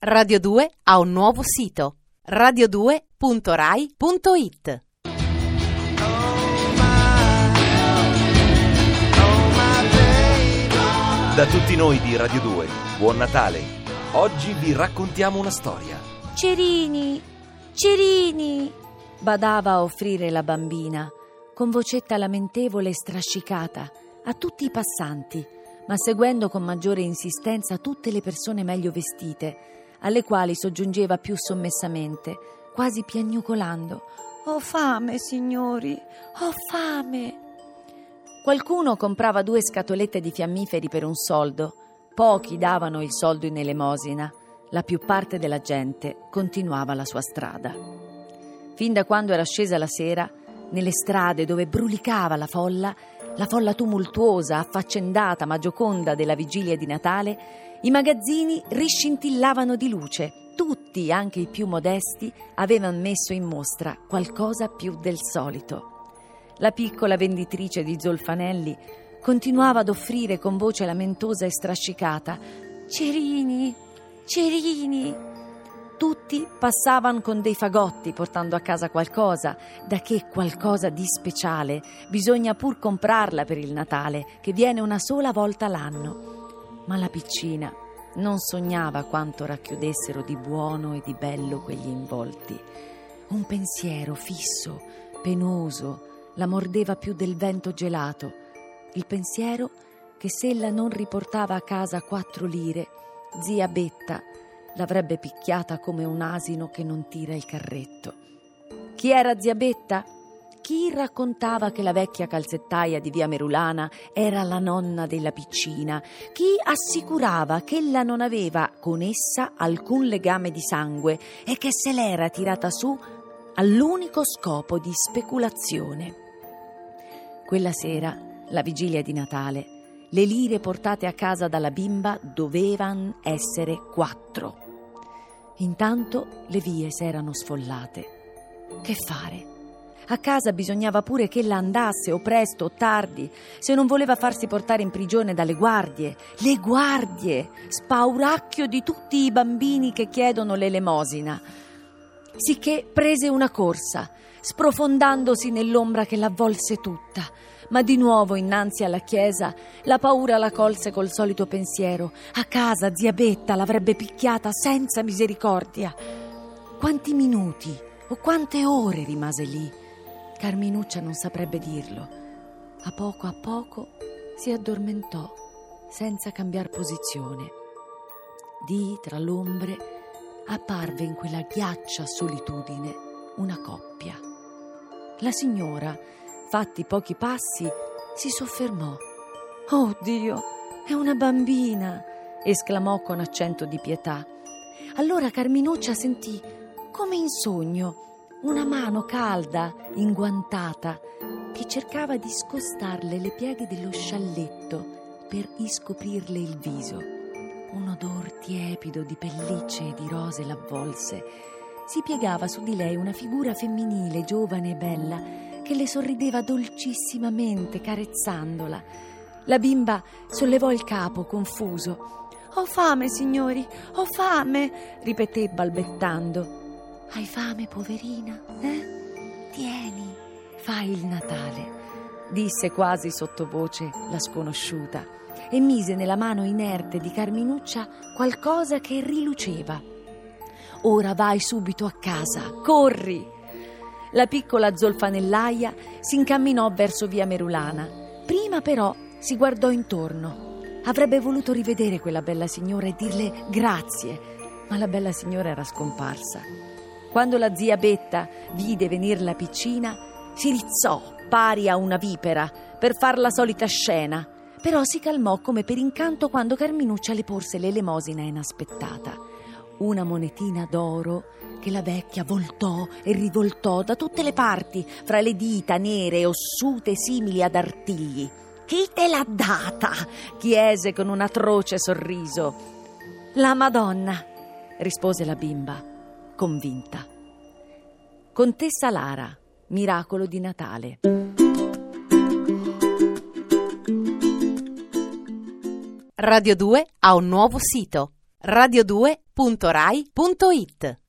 Radio 2 ha un nuovo sito radio2.rai.it Da tutti noi di Radio 2, buon Natale. Oggi vi raccontiamo una storia. Cirini, Cirini, badava a offrire la bambina, con vocetta lamentevole e strascicata, a tutti i passanti, ma seguendo con maggiore insistenza tutte le persone meglio vestite, alle quali soggiungeva più sommessamente, quasi piagnucolando. Ho fame, signori, ho fame. Qualcuno comprava due scatolette di fiammiferi per un soldo, pochi davano il soldo in elemosina, la più parte della gente continuava la sua strada. Fin da quando era scesa la sera, nelle strade dove brulicava la folla, la folla tumultuosa, affaccendata ma gioconda della vigilia di Natale, i magazzini riscintillavano di luce. Tutti, anche i più modesti, avevano messo in mostra qualcosa più del solito. La piccola venditrice di zolfanelli continuava ad offrire con voce lamentosa e strascicata Cerini, Cerini. Tutti passavano con dei fagotti portando a casa qualcosa, da che qualcosa di speciale bisogna pur comprarla per il Natale, che viene una sola volta l'anno. Ma la piccina non sognava quanto racchiudessero di buono e di bello quegli involti. Un pensiero fisso, penoso, la mordeva più del vento gelato, il pensiero che se ella non riportava a casa quattro lire, zia Betta l'avrebbe picchiata come un asino che non tira il carretto. Chi era zia Betta? Chi raccontava che la vecchia calzettaia di via Merulana era la nonna della piccina? Chi assicurava che ella non aveva con essa alcun legame di sangue e che se l'era tirata su all'unico scopo di speculazione? Quella sera, la vigilia di Natale, le lire portate a casa dalla bimba dovevano essere quattro. Intanto le vie s'erano sfollate. Che fare? A casa bisognava pure che ella andasse o presto o tardi, se non voleva farsi portare in prigione dalle guardie. Le guardie! Spauracchio di tutti i bambini che chiedono l'elemosina. Sicché prese una corsa, sprofondandosi nell'ombra che l'avvolse tutta. Ma di nuovo innanzi alla chiesa la paura la colse col solito pensiero. A casa zia Betta l'avrebbe picchiata senza misericordia. Quanti minuti o quante ore rimase lì? Carminuccia non saprebbe dirlo. A poco a poco si addormentò senza cambiar posizione. Di tra l'ombre apparve in quella ghiaccia solitudine una coppia. La signora, fatti pochi passi, si soffermò. Oh Dio, è una bambina! esclamò con accento di pietà. Allora Carminuccia sentì, come in sogno, una mano calda, inguantata, che cercava di scostarle le pieghe dello scialletto per iscoprirle il viso. Un odor tiepido di pellicce e di rose l'avvolse. Si piegava su di lei una figura femminile, giovane e bella, che le sorrideva dolcissimamente, carezzandola. La bimba sollevò il capo, confuso. Ho fame, signori, ho fame, ripeté balbettando. Hai fame, poverina? Eh? Tieni, fai il Natale, disse quasi sottovoce la sconosciuta e mise nella mano inerte di Carminuccia qualcosa che riluceva. Ora vai subito a casa, corri! La piccola zolfanellaia si incamminò verso via Merulana. Prima però si guardò intorno. Avrebbe voluto rivedere quella bella signora e dirle grazie, ma la bella signora era scomparsa. Quando la zia Betta vide venir la piccina, si rizzò pari a una vipera per far la solita scena, però si calmò come per incanto quando Carminuccia le porse l'elemosina inaspettata. Una monetina d'oro che la vecchia voltò e rivoltò da tutte le parti, fra le dita nere e ossute simili ad artigli. Chi te l'ha data? chiese con un atroce sorriso. La Madonna, rispose la bimba convinta. Contessa Lara, Miracolo di Natale. Radio 2 ha un nuovo sito radio2.rai.it